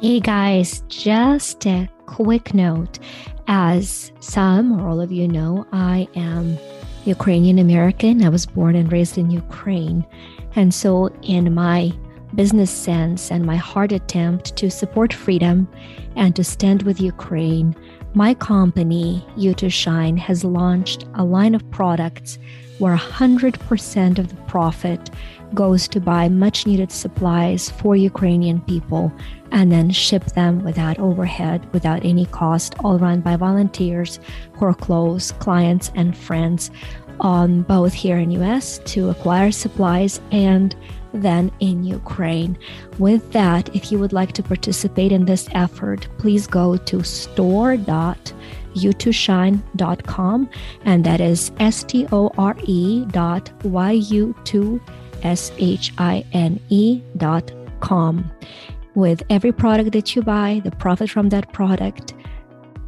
Hey guys, just a quick note. As some or all of you know, I am Ukrainian American. I was born and raised in Ukraine. And so, in my business sense and my heart attempt to support freedom and to stand with Ukraine, my company, U2 Shine, has launched a line of products where 100% of the profit goes to buy much needed supplies for Ukrainian people and then ship them without overhead, without any cost, all run by volunteers who are close clients and friends, um, both here in US to acquire supplies and then in Ukraine. With that, if you would like to participate in this effort, please go to store.u2shine.com and that is S T O R E dot Y U 2 S H I N E dot com. With every product that you buy, the profit from that product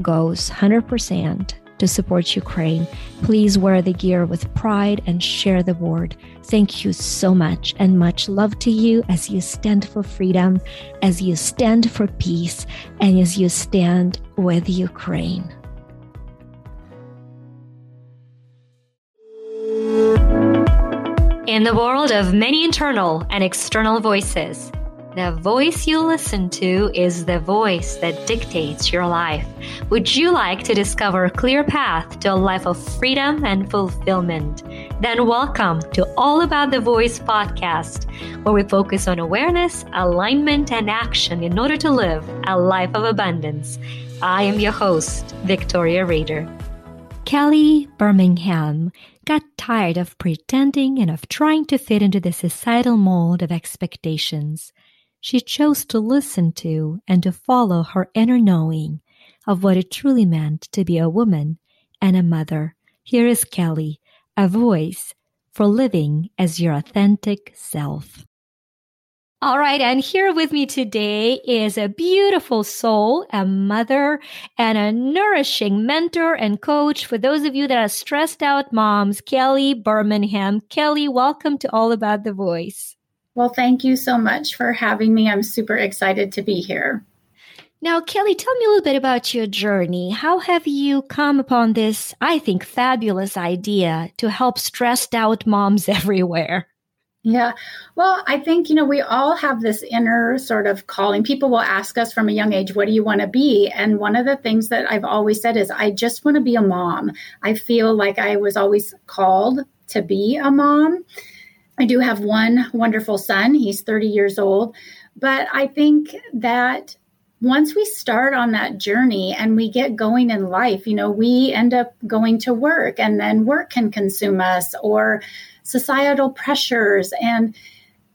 goes 100% to support Ukraine. Please wear the gear with pride and share the word. Thank you so much and much love to you as you stand for freedom, as you stand for peace, and as you stand with Ukraine. In the world of many internal and external voices, the voice you listen to is the voice that dictates your life. Would you like to discover a clear path to a life of freedom and fulfillment? Then welcome to All About the Voice podcast, where we focus on awareness, alignment, and action in order to live a life of abundance. I am your host, Victoria Rader. Kelly Birmingham got tired of pretending and of trying to fit into the societal mold of expectations. She chose to listen to and to follow her inner knowing of what it truly meant to be a woman and a mother. Here is Kelly, a voice for living as your authentic self. All right. And here with me today is a beautiful soul, a mother, and a nourishing mentor and coach for those of you that are stressed out moms, Kelly Birmingham. Kelly, welcome to All About the Voice. Well, thank you so much for having me. I'm super excited to be here. Now, Kelly, tell me a little bit about your journey. How have you come upon this, I think, fabulous idea to help stressed out moms everywhere? Yeah. Well, I think, you know, we all have this inner sort of calling. People will ask us from a young age, what do you want to be? And one of the things that I've always said is, I just want to be a mom. I feel like I was always called to be a mom. I do have one wonderful son. He's 30 years old. But I think that once we start on that journey and we get going in life, you know, we end up going to work and then work can consume us or societal pressures. And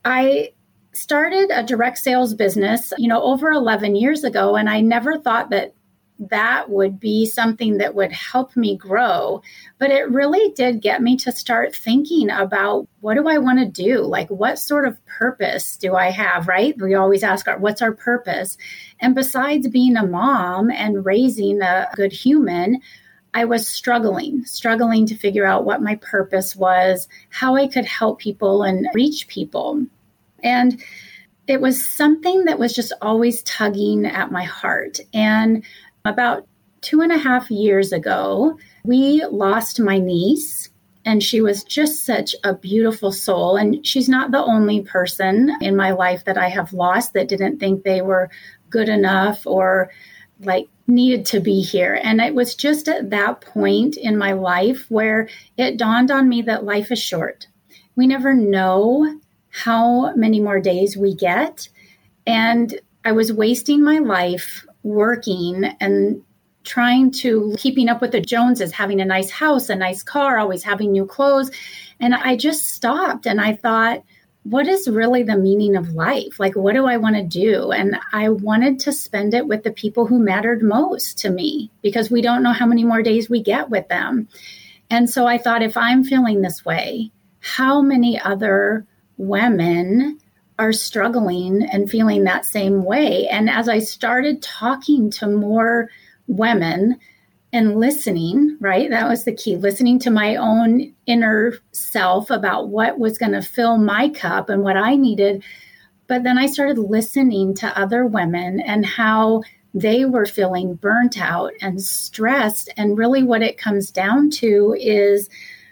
I started a direct sales business, you know, over 11 years ago. And I never thought that that would be something that would help me grow. But it really did get me to start thinking about what do I want to do? Like, what sort of purpose do I have, right? We always ask, what's our purpose? And besides being a mom and raising a good human, I was struggling, struggling to figure out what my purpose was, how I could help people and reach people. And it was something that was just always tugging at my heart. And about two and a half years ago, we lost my niece. And she was just such a beautiful soul. And she's not the only person in my life that I have lost that didn't think they were good enough or like needed to be here. And it was just at that point in my life where it dawned on me that life is short. We never know how many more days we get. And I was wasting my life working and trying to keeping up with the Joneses, having a nice house, a nice car, always having new clothes. And I just stopped and I thought, what is really the meaning of life? Like, what do I want to do? And I wanted to spend it with the people who mattered most to me because we don't know how many more days we get with them. And so I thought, if I'm feeling this way, how many other women are struggling and feeling that same way? And as I started talking to more women, and listening, right? That was the key listening to my own inner self about what was going to fill my cup and what I needed. But then I started listening to other women and how they were feeling burnt out and stressed. And really, what it comes down to is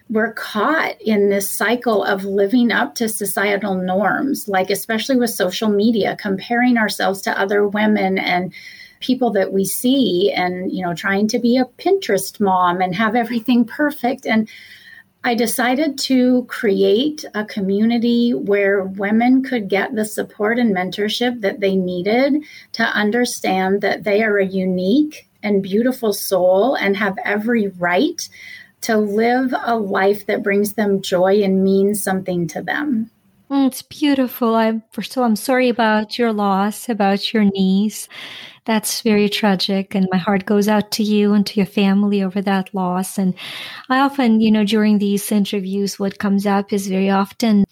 we're caught in this cycle of living up to societal norms, like especially with social media, comparing ourselves to other women and people that we see and you know trying to be a pinterest mom and have everything perfect and I decided to create a community where women could get the support and mentorship that they needed to understand that they are a unique and beautiful soul and have every right to live a life that brings them joy and means something to them. It's beautiful. I'm first of all, I'm sorry about your loss, about your niece. That's very tragic, and my heart goes out to you and to your family over that loss. And I often, you know, during these interviews, what comes up is very often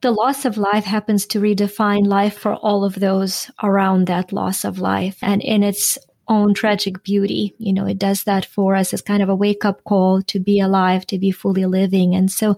the loss of life happens to redefine life for all of those around that loss of life. And in its own tragic beauty. You know, it does that for us as kind of a wake up call to be alive, to be fully living. And so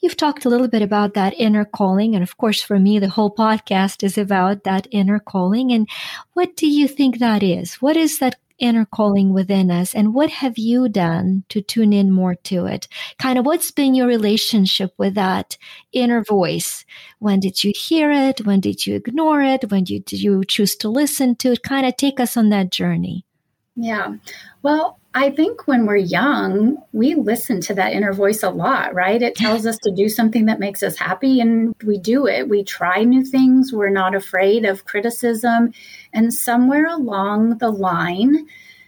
you've talked a little bit about that inner calling. And of course, for me, the whole podcast is about that inner calling. And what do you think that is? What is that inner calling within us and what have you done to tune in more to it? Kind of what's been your relationship with that inner voice? When did you hear it? When did you ignore it? When did you choose to listen to it? Kind of take us on that journey. Yeah. Well I think when we're young, we listen to that inner voice a lot, right? It tells us to do something that makes us happy and we do it. We try new things. We're not afraid of criticism. And somewhere along the line,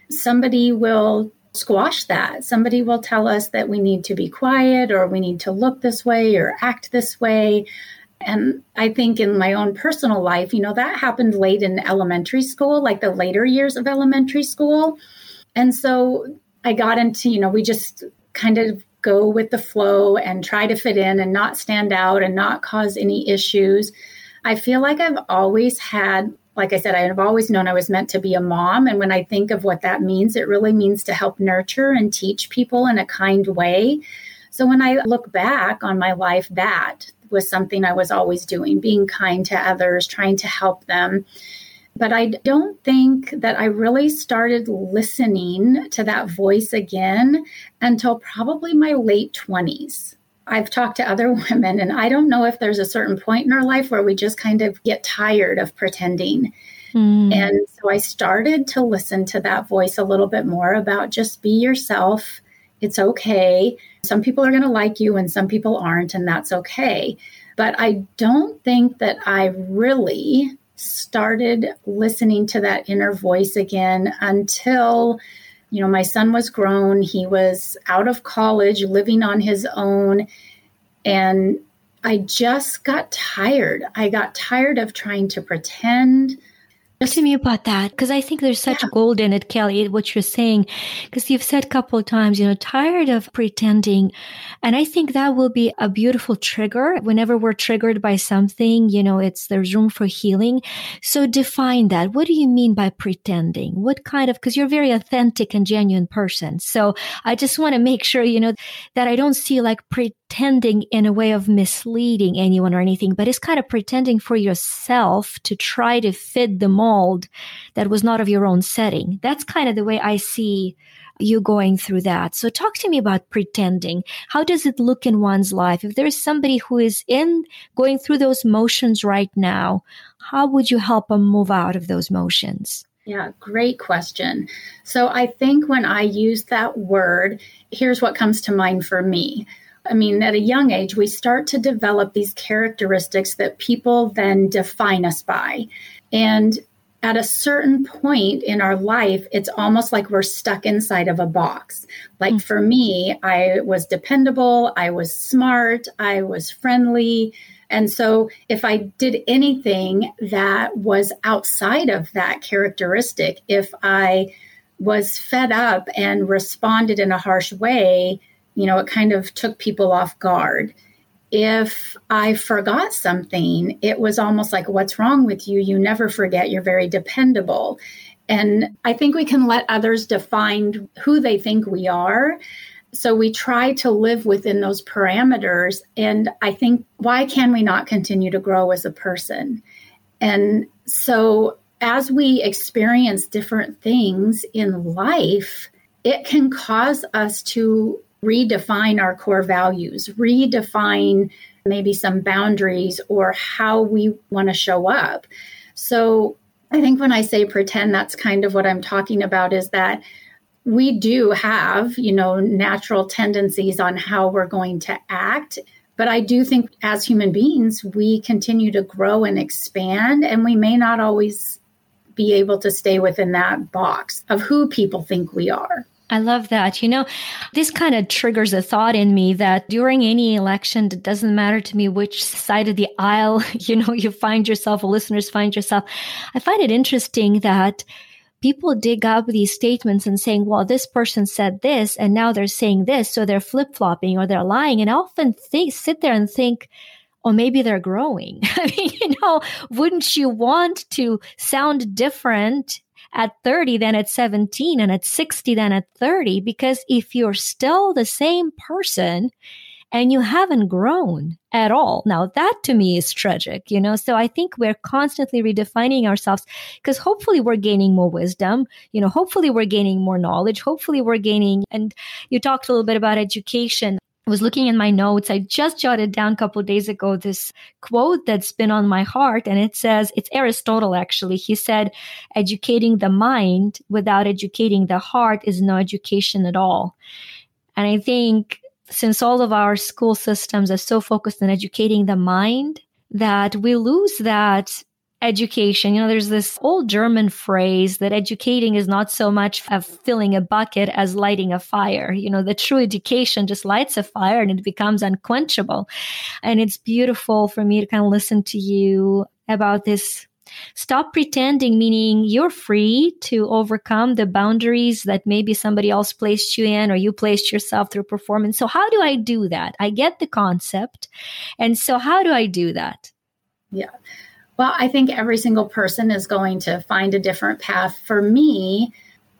somebody will squash that. Somebody will tell us that we need to be quiet or we need to look this way or act this way. And I think in my own personal life, you know, that happened late in elementary school, like the later years of elementary school and so I got into, you know, we just kind of go with the flow and try to fit in and not stand out and not cause any issues. I feel like I've always had, like I said, I've always known I was meant to be a mom. And when I think of what that means, it really means to help nurture and teach people in a kind way. So when I look back on my life, that was something I was always doing, being kind to others, trying to help them. But I don't think that I really started listening to that voice again until probably my late 20s. I've talked to other women, and I don't know if there's a certain point in our life where we just kind of get tired of pretending. Mm. And so I started to listen to that voice a little bit more about just be yourself. It's okay. Some people are going to like you and some people aren't, and that's okay. But I don't think that I really started listening to that inner voice again until you know my son was grown. He was out of college living on his own. And i just got tired. I got tired of trying to pretend Talk to me about that because I think there's such yeah. gold in it, Kelly, what you're saying. Because you've said a couple of times, you know, tired of pretending. And I think that will be a beautiful trigger. Whenever we're triggered by something, you know, it's there's room for healing. So define that. What do you mean by pretending? What kind of, because you're a very authentic and genuine person. So I just want to make sure, you know, that I don't see like pretending pretending in a way of misleading anyone or anything, but it's kind of pretending for yourself to try to fit the mold that was not of your own setting. That's kind of the way I see you going through that. So talk to me about pretending. How does it look in one's life? If there's somebody who is in going through those motions right now, how would you help them move out of those motions? Yeah, great question. So I think when I use that word, here's what comes to mind for me. I mean, at a young age, we start to develop these characteristics that people then define us by. And at a certain point in our life, it's almost like we're stuck inside of a box. Like mm-hmm. for me, I was dependable, I was smart, I was friendly. And so if I did anything that was outside of that characteristic, if I was fed up and responded in a harsh way, you know, it kind of took people off guard. If I forgot something, it was almost like, What's wrong with you? You never forget. You're very dependable. And I think we can let others define who they think we are. So we try to live within those parameters. And I think, why can we not continue to grow as a person? And so as we experience different things in life, it can cause us to redefine our core values, redefine maybe some boundaries or how we want to show up. So I think when I say pretend, that's kind of what I'm talking about is that we do have, you know, natural tendencies on how we're going to act. But I do think as human beings, we continue to grow and expand, and we may not always be able to stay within that box of who people think we are. I love that. You know, this kind of triggers a thought in me that during any election, it doesn't matter to me which side of the aisle, you know, you find yourself, listeners find yourself. I find it interesting that people dig up these statements and saying, well, this person said this and now they're saying this. So they're flip flopping or they're lying. And I often think, sit there and think, or maybe they're growing. I mean, you know, wouldn't you want to sound different at 30 than at 17 and at 60 than at 30? Because if you're still the same person, and you haven't grown at all. Now that to me is tragic, you know? So I think we're constantly redefining ourselves because hopefully we're gaining more wisdom, you know, hopefully we're gaining more knowledge, hopefully we're gaining, and you talked a little bit about education. I was looking in my notes. I just jotted down a couple days ago this quote that's been on my heart, and it says it's Aristotle actually. He said, "Educating the mind without educating the heart is no education at all." And I think since all of our school systems are so focused on educating the mind, that we lose that education. You know, there's this old German phrase that educating is not so much of filling a bucket as lighting a fire. You know, the true education just lights a fire and it becomes unquenchable. And it's beautiful for me to kind of listen to you about this Stop pretending, meaning you're free to overcome the boundaries that maybe somebody else placed you in or you placed yourself through performance. So, how do I do that? I get the concept. And so, how do I do that? Yeah. Well, I think every single person is going to find a different path. For me,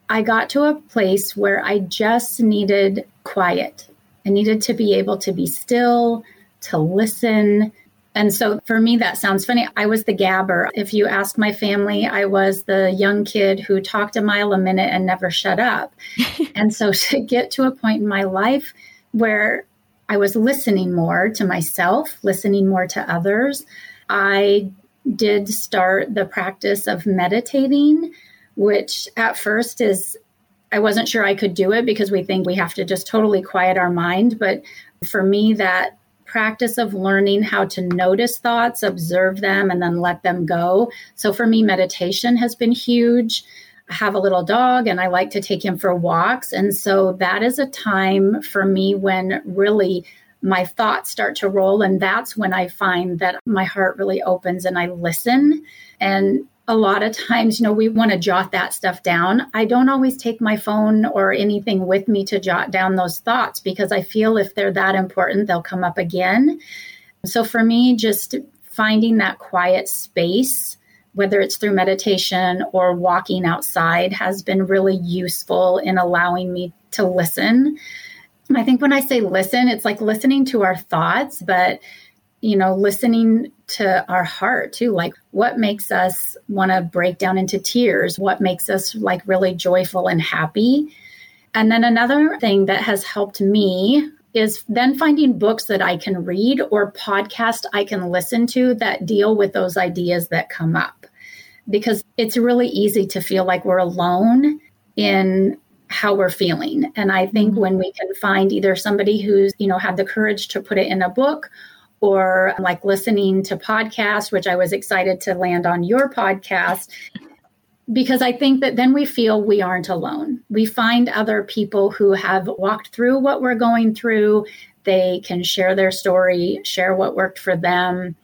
I got to a place where I just needed quiet. I needed to be able to be still, to listen. And so for me, that sounds funny. I was the gabber. If you ask my family, I was the young kid who talked a mile a minute and never shut up. and so to get to a point in my life where I was listening more to myself, listening more to others, I did start the practice of meditating, which at first is, I wasn't sure I could do it because we think we have to just totally quiet our mind. But for me, that practice of learning how to notice thoughts, observe them, and then let them go. So for me, meditation has been huge. I have a little dog and I like to take him for walks. And so that is a time for me when really my thoughts start to roll. And that's when I find that my heart really opens and I listen. And a lot of times, you know, we want to jot that stuff down. I don't always take my phone or anything with me to jot down those thoughts because I feel if they're that important, they'll come up again. So for me, just finding that quiet space, whether it's through meditation or walking outside, has been really useful in allowing me to listen I think when I say listen, it's like listening to our thoughts, but you know, listening to our heart too. Like, what makes us want to break down into tears? What makes us like really joyful and happy? And then another thing that has helped me is then finding books that I can read or podcast I can listen to that deal with those ideas that come up. Because it's really easy to feel like we're alone in how we're feeling. And I think mm-hmm. when we can find either somebody who's, you know, had the courage to put it in a book or like listening to podcasts, which I was excited to land on your podcast, because I think that then we feel we aren't alone. We find other people who have walked through what we're going through. They can share their story, share what worked for them.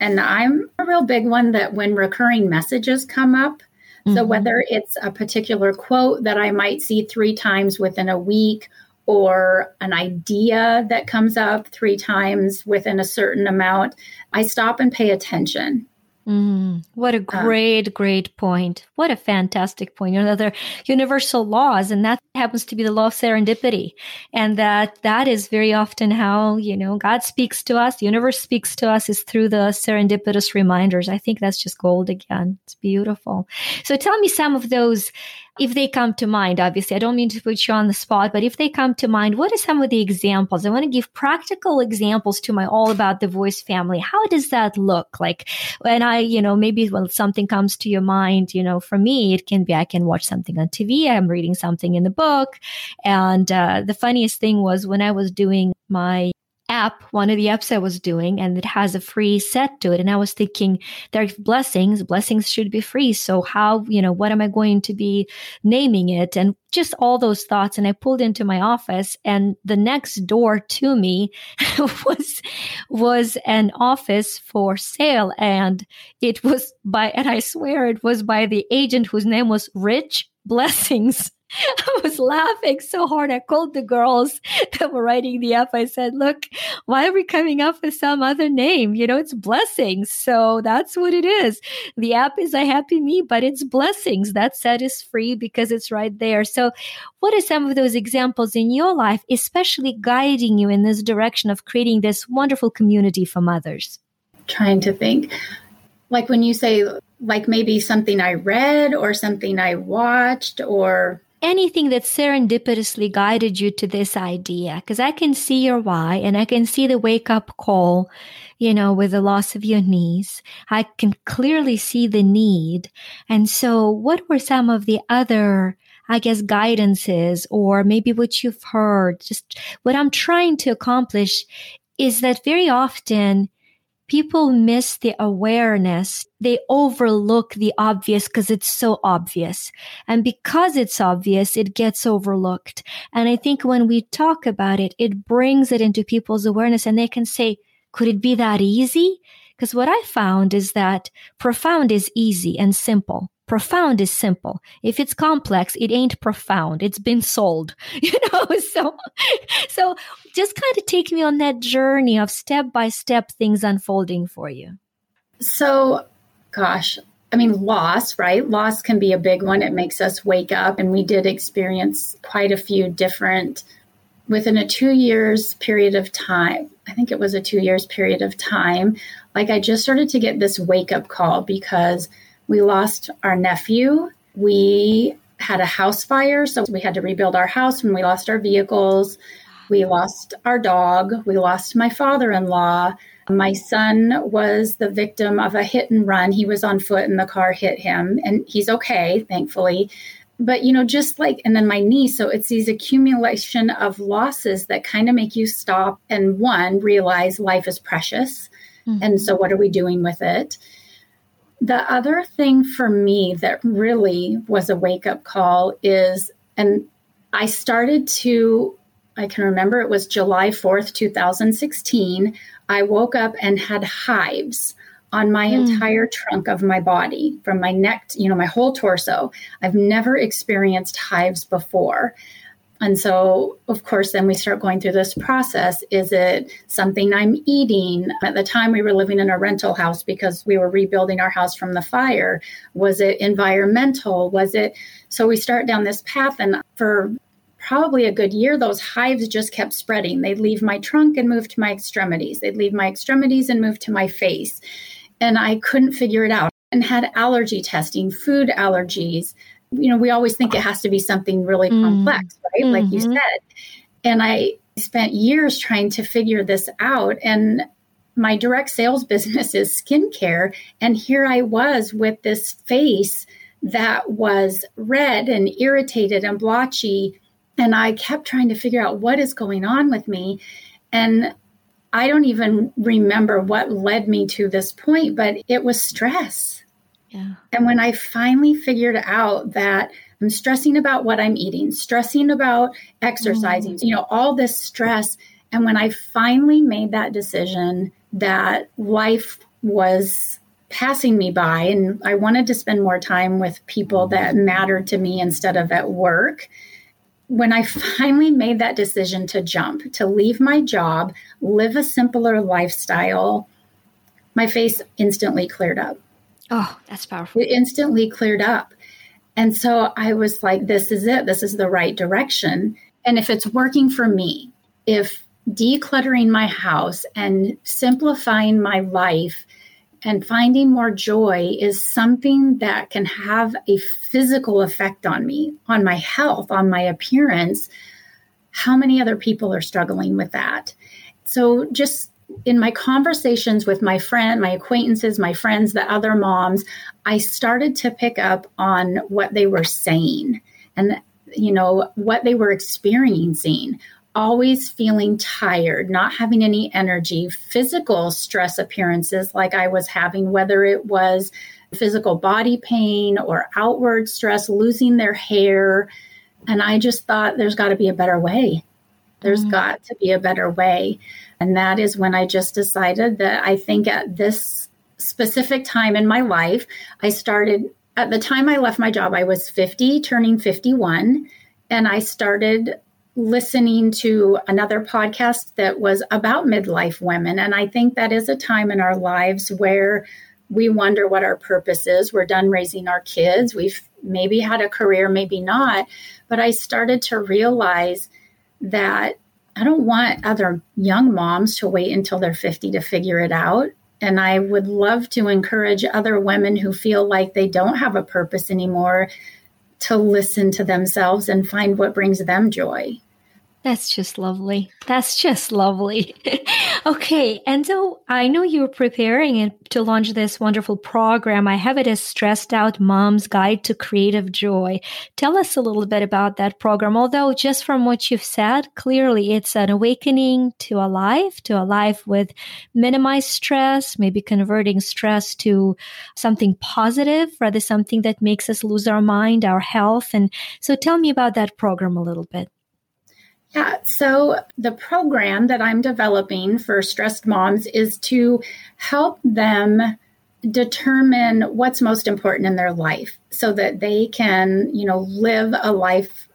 And I'm a real big one that when recurring messages come up, Mm-hmm. So, whether it's a particular quote that I might see three times within a week, or an idea that comes up three times within a certain amount, I stop and pay attention. Mm, what a great, um, great point. What a fantastic point. Another universal laws, and that happens to be the law of serendipity. And that that is very often how, you know, God speaks to us, the universe speaks to us is through the serendipitous reminders. I think that's just gold again. It's beautiful. So tell me some of those if they come to mind, obviously, I don't mean to put you on the spot, but if they come to mind, what are some of the examples? I want to give practical examples to my All About the Voice family. How does that look? Like when I, you know, maybe when something comes to your mind, you know, for me, it can be I can watch something on TV, I'm reading something in the book. And uh, the funniest thing was when I was doing my app, one of the apps I was doing, and it has a free set to it. And I was thinking, there are blessings, blessings should be free. So how, you know, what am I going to be naming it? And just all those thoughts. And I pulled into my office and the next door to me was, was an office for sale. And it was by, and I swear it was by the agent whose name was Rich Blessings. I was laughing so hard. I called the girls that were writing the app. I said, look, why are we coming up with some other name? You know, it's blessings. So that's what it is. The app is a happy me, but it's blessings. That set is free because it's right there. So what are some of those examples in your life, especially guiding you in this direction of creating this wonderful community for mothers? Trying to think. Like when you say, like maybe something I read or something I watched or anything that serendipitously guided you to this idea because i can see your why and i can see the wake up call you know with the loss of your niece i can clearly see the need and so what were some of the other I guess guidances or maybe what you've heard. Just what I'm trying to accomplish is that very often people miss the awareness. They overlook the obvious because it's so obvious. And because it's obvious, it gets overlooked. And I think when we talk about it, it brings it into people's awareness and they can say, could it be that easy? Because what I found is that profound is easy and simple profound is simple. If it's complex, it ain't profound. It's been sold, you know? So, so just kind of take me on that journey of step by step things unfolding for you. So, gosh, I mean, loss, right? Loss can be a big one. It makes us wake up. And we did experience quite a few different, within a two years period of time. I think it was a two years period of time. Like I just started to get this wake up call because we lost our nephew. We had a house fire, so we had to rebuild our house when we lost our vehicles. We lost our dog. We lost my father in law. My son was the victim of a hit and run. He was on foot and the car hit him, and he's okay, thankfully. But, you know, just like, and then my niece. So it's these accumulation of losses that kind of make you stop and one, realize life is precious. Mm-hmm. And so, what are we doing with it? The other thing for me that really was a wake up call is, and I started to, I can remember it was July 4th, 2016. I woke up and had hives on my mm. entire trunk of my body from my neck, you know, my whole torso. I've never experienced hives before. And so, of course, then we start going through this process. Is it something I'm eating? At the time, we were living in a rental house because we were rebuilding our house from the fire. Was it environmental? Was it? So we start down this path, and for probably a good year, those hives just kept spreading. They'd leave my trunk and move to my extremities. They'd leave my extremities and move to my face. And I couldn't figure it out and had allergy testing, food allergies, you know, we always think it has to be something really mm. complex, right? Mm-hmm. Like you mm-hmm. said. And I spent years trying to figure this out. And my direct sales business is skincare. And here I was with this face that was red and irritated and blotchy. And I kept trying to figure out what is going on with me. And I don't even remember what led me to this point, but it was stress yeah. And when I finally figured out that I'm stressing about what I'm eating, stressing about exercising, mm. you know, all this stress. And when I finally made that decision that life was passing me by and I wanted to spend more time with people that mattered to me instead of at work, when I finally made that decision to jump, to leave my job, live a simpler lifestyle, my face instantly cleared up Oh, that's powerful. It instantly cleared up. And so I was like, this is it. This is the right direction. And if it's working for me, if decluttering my house and simplifying my life and finding more joy is something that can have a physical effect on me, on my health, on my appearance, how many other people are struggling with that? So just in my conversations with my friend, my acquaintances, my friends, the other moms, I started to pick up on what they were saying and you know what they were experiencing always feeling tired, not having any energy, physical stress appearances like I was having, whether it was physical body pain or outward stress, losing their hair. And I just thought there's got to be a better way. There's mm. got to be a better way. And that is when I just decided that I think at this specific time in my life, I started at the time I left my job, I was 50, turning 51. And I started listening to another podcast that was about midlife women. And I think that is a time in our lives where we wonder what our purpose is. We're done raising our kids. We've maybe had a career, maybe not. But I started to realize that I don't want other young moms to wait until they're 50 to figure it out. And I would love to encourage other women who feel like they don't have a purpose anymore to listen to themselves and find what brings them joy. That's just lovely. That's just lovely. okay. And so I know you're preparing to launch this wonderful program. I have it as Stressed Out Mom's Guide to Creative Joy. Tell us a little bit about that program. Although, just from what you've said, clearly it's an awakening to a life, to a life with minimized stress, maybe converting stress to something positive rather something that makes us lose our mind, our health. And so tell me about that program a little bit. Yeah, so the program that I'm developing for stressed moms is to help them determine what's most important in their life so that they can, you know, live a life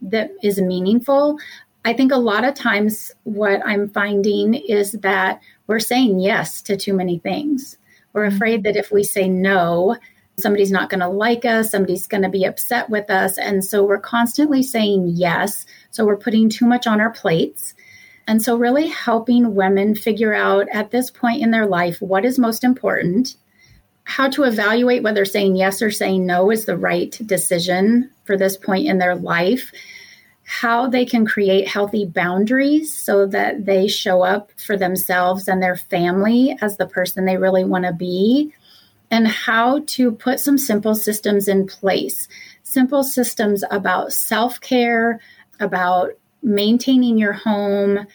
that is meaningful. I think a lot of times what I'm finding is that we're saying yes to too many things. We're mm-hmm. afraid that if we say no, somebody's not going to like us, somebody's going to be upset with us. And so we're constantly saying yes. So we're putting too much on our plates. And so, really helping women figure out at this point in their life what is most important, how to evaluate whether saying yes or saying no is the right decision for this point in their life, how they can create healthy boundaries so that they show up for themselves and their family as the person they really want to be and how to put some simple systems in place. Simple systems about self care, about maintaining your home,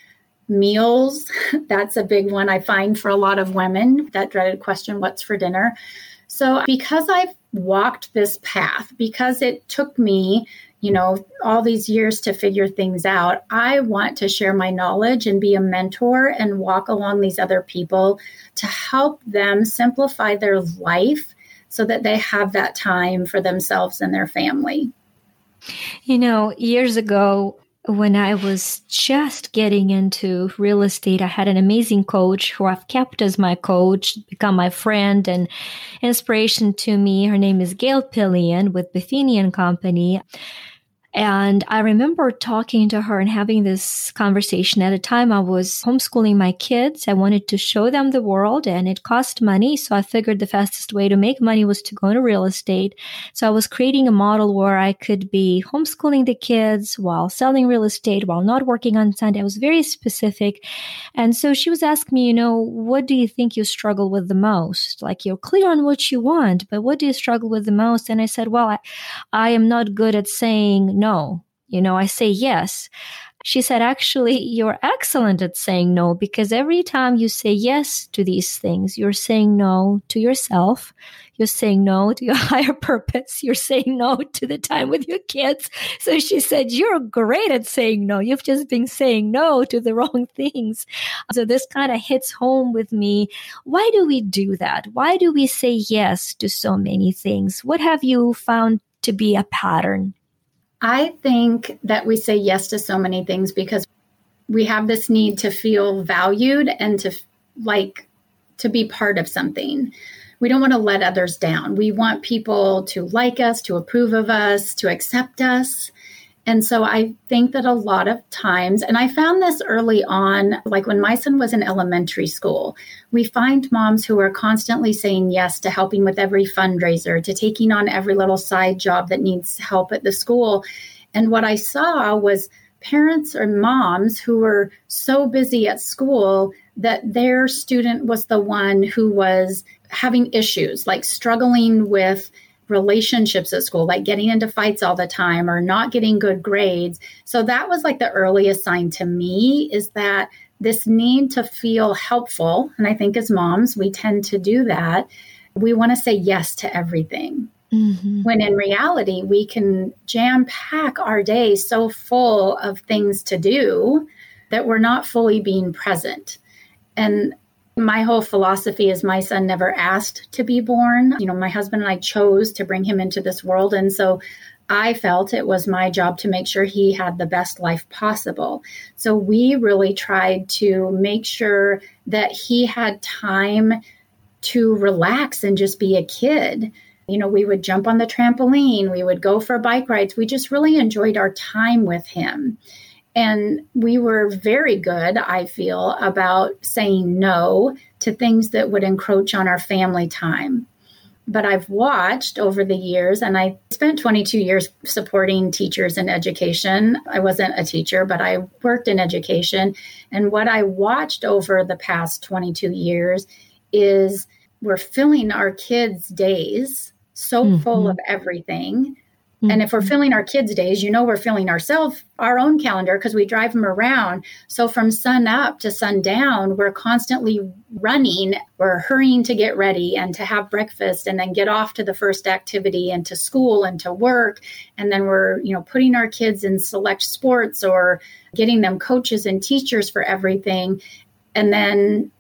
meals. That's a big one I find for a lot of women that dreaded question, What's for dinner? So, because I've walked this path, because it took me you know, all these years to figure things out. I want to share my knowledge and be a mentor and walk along these other people to help them simplify their life so that they have that time for themselves and their family. You know, years ago, when I was just getting into real estate, I had an amazing coach who I've kept as my coach, become my friend and inspiration to me. Her name is Gail Pillion with Buffini Company. And I remember talking to her and having this conversation. At the time, I was homeschooling my kids. I wanted to show them the world and it cost money. So I figured the fastest way to make money was to go into real estate. So I was creating a model where I could be homeschooling the kids while selling real estate, while not working on Sunday. I was very specific. And so she was asking me, you know, what do you think you struggle with the most? Like you're clear on what you want, but what do you struggle with the most? And I said, well, I, I am not good at saying no no. You know, I say yes. She said, actually, you're excellent at saying no because every time you say yes to these things, you're saying no to yourself. You're saying no to your higher purpose. You're saying no to the time with your kids. So she said, You're great at saying no. You've just been saying no to the wrong things. So this kind of hits home with me. Why do we do that? Why do we say yes to so many things? What have you found to be a pattern? I think that we say yes to so many things because we have this need to feel valued and to like to be part of something. we don't want to let others down. We want people to like us, to approve of us, to accept us. And so I think that a lot of times, and I found this early on, like when my son was in elementary school, we find moms who are constantly saying yes to helping with every fundraiser, to taking on every little side job that needs help at the school. And what I saw was parents or moms who were so busy at school that their student was the one who was having issues, like struggling with relationships at school, like getting into fights all the time or not getting good grades. So that was like the earliest sign to me is that this need to feel helpful. And I think as moms, we tend to do that. We want to say yes to everything. Mm-hmm. When in reality, we can jam pack our day so full of things to do that we're not fully being present. And my whole philosophy is my son never asked to be born. You know, my husband and I chose to bring him into this world. And so I felt it was my job to make sure he had the best life possible. So we really tried to make sure that he had time to relax and just be a kid. You know, we would jump on the trampoline, we would go for bike rides. We just really enjoyed our time with him. And we were very good, I feel, about saying no to things that would encroach on our family time. But I've watched over the years, and I spent 22 years supporting teachers in education. I wasn't a teacher, but I worked in education. And what I watched over the past 22 years is we're filling our kids' days so mm-hmm. full of everything Mm-hmm. And if we're mm-hmm. filling our kids' days, you know, we're filling ourselves, our own calendar, because we drive them around. So from sun up to sundown, we're constantly running. We're hurrying to get ready and to have breakfast and then get off to the first activity and to school and to work. And then we're, you know, putting our kids in select sports or getting them coaches and teachers for everything. And then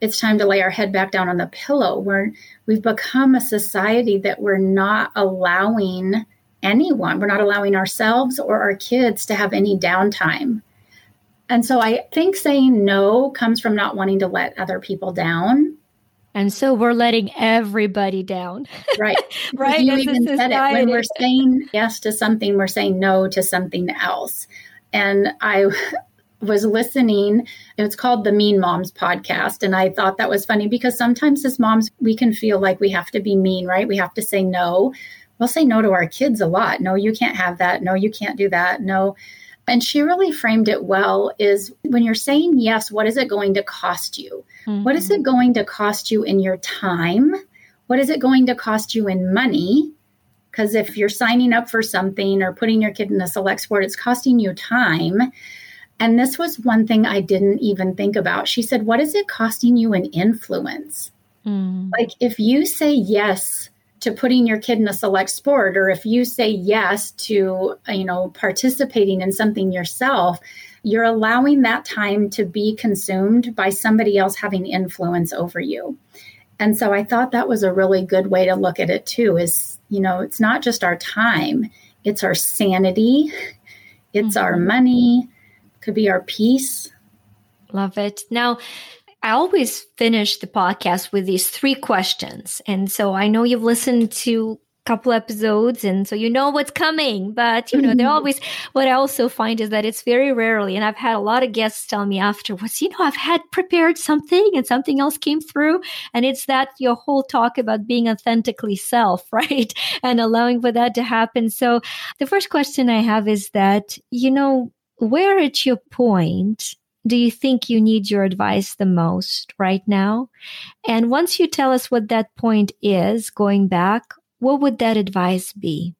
it's time to lay our head back down on the pillow. We're, we've become a society that we're not allowing anyone. We're not allowing ourselves or our kids to have any downtime. And so I think saying no comes from not wanting to let other people down. And so we're letting everybody down. Right. right. You even said it. When we're saying yes to something, we're saying no to something else. And I was listening. It's called the Mean Moms podcast. And I thought that was funny because sometimes as moms, we can feel like we have to be mean, right? We have to say no we'll say no to our kids a lot. No, you can't have that. No, you can't do that. No. And she really framed it well is when you're saying yes, what is it going to cost you? Mm-hmm. What is it going to cost you in your time? What is it going to cost you in money? Because if you're signing up for something or putting your kid in a select sport, it's costing you time. And this was one thing I didn't even think about. She said, What is it costing you in influence? Mm. Like if you say yes to putting your kid in a select sport or if you say yes to you know participating in something yourself you're allowing that time to be consumed by somebody else having influence over you. And so i thought that was a really good way to look at it too is you know it's not just our time it's our sanity it's mm-hmm. our money could be our peace. Love it. Now I always finish the podcast with these three questions. And so I know you've listened to a couple episodes and so you know what's coming, but you know, they're always, what I also find is that it's very rarely, and I've had a lot of guests tell me afterwards, you know, I've had prepared something and something else came through. And it's that your whole talk about being authentically self, right? And allowing for that to happen. So the first question I have is that, you know, where at your point do you think you need your advice the most right now? And once you tell us what that point is, going back, what would that advice be?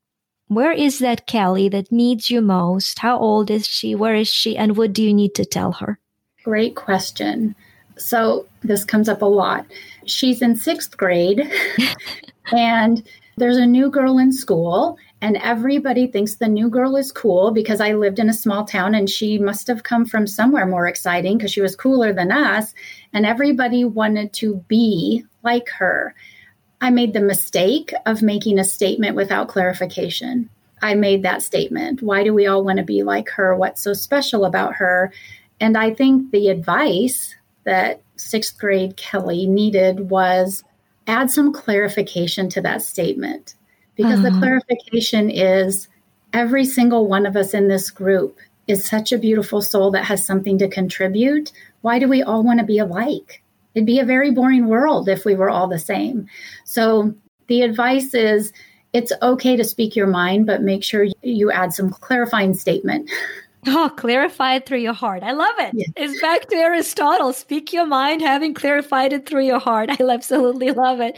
Where is that Kelly that needs you most? How old is she? Where is she? And what do you need to tell her? Great question. So, this comes up a lot. She's in sixth grade, and there's a new girl in school, and everybody thinks the new girl is cool because I lived in a small town and she must have come from somewhere more exciting because she was cooler than us. And everybody wanted to be like her. I made the mistake of making a statement without clarification. I made that statement. Why do we all want to be like her? What's so special about her? And I think the advice that sixth grade Kelly needed was add some clarification to that statement because uh-huh. the clarification is every single one of us in this group is such a beautiful soul that has something to contribute. Why do we all want to be alike? It'd be a very boring world if we were all the same. So the advice is it's okay to speak your mind, but make sure you add some clarifying statement. Oh, clarify it through your heart. I love it. Yeah. It's back to Aristotle. Speak your mind, having clarified it through your heart. I absolutely love it.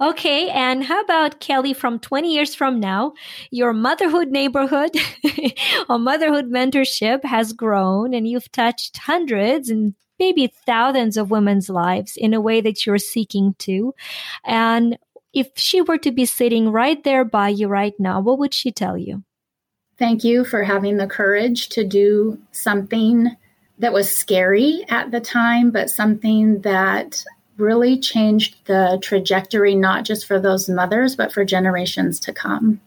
Okay. And how about Kelly from 20 years from now? Your motherhood neighborhood or motherhood mentorship has grown and you've touched hundreds and maybe thousands of women's lives in a way that you're seeking to. And if she were to be sitting right there by you right now, what would she tell you? Thank you for having the courage to do something that was scary at the time, but something that really changed the trajectory, not just for those mothers, but for generations to come.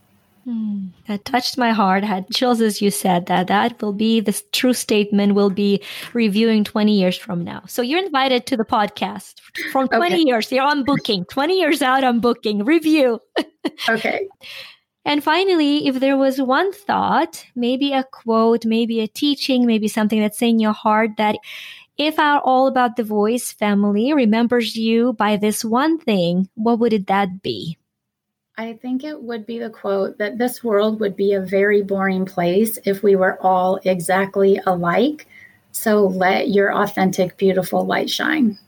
Mm, that touched my heart. Had chills as you said that. That will be the true statement. We'll be reviewing 20 years from now. So you're invited to the podcast from 20 okay. years. You're on booking. 20 years out on booking. Review. okay. And finally, if there was one thought, maybe a quote, maybe a teaching, maybe something that's in your heart that if our All About the Voice family remembers you by this one thing, what would it that be? I think it would be the quote that this world would be a very boring place if we were all exactly alike. So let your authentic, beautiful light shine.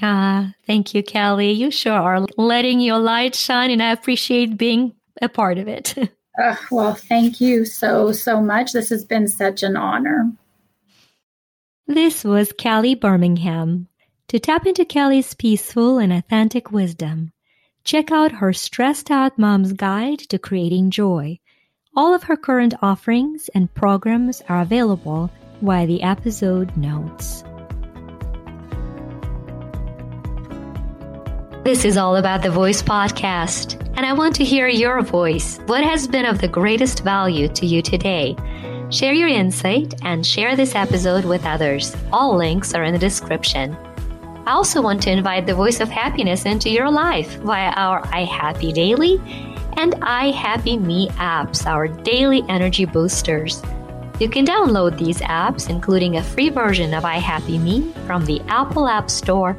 Ah, thank you, Kelly. You sure are letting your light shine, and I appreciate being a part of it. uh, well, thank you so, so much. This has been such an honor. This was Kelly Birmingham. To tap into Kelly's peaceful and authentic wisdom, check out her Stressed Out Mom's Guide to Creating Joy. All of her current offerings and programs are available via the episode notes. This is all about the Voice Podcast, and I want to hear your voice. What has been of the greatest value to you today? Share your insight and share this episode with others. All links are in the description. I also want to invite the voice of happiness into your life via our iHappy Daily and iHappy Me apps, our daily energy boosters. You can download these apps, including a free version of iHappy Me, from the Apple App Store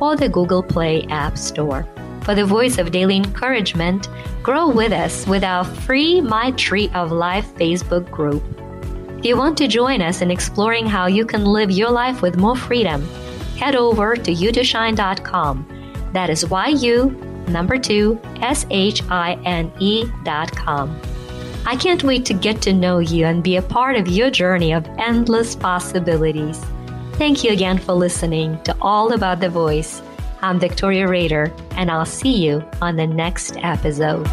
or the Google Play App Store. For the voice of daily encouragement, grow with us with our free My Tree of Life Facebook group. If you want to join us in exploring how you can live your life with more freedom, head over to you2shine.com. That is Y-U, number two, S-H-I-N-E dot com. I can't wait to get to know you and be a part of your journey of endless possibilities. Thank you again for listening to All About the Voice. I'm Victoria Rader, and I'll see you on the next episode.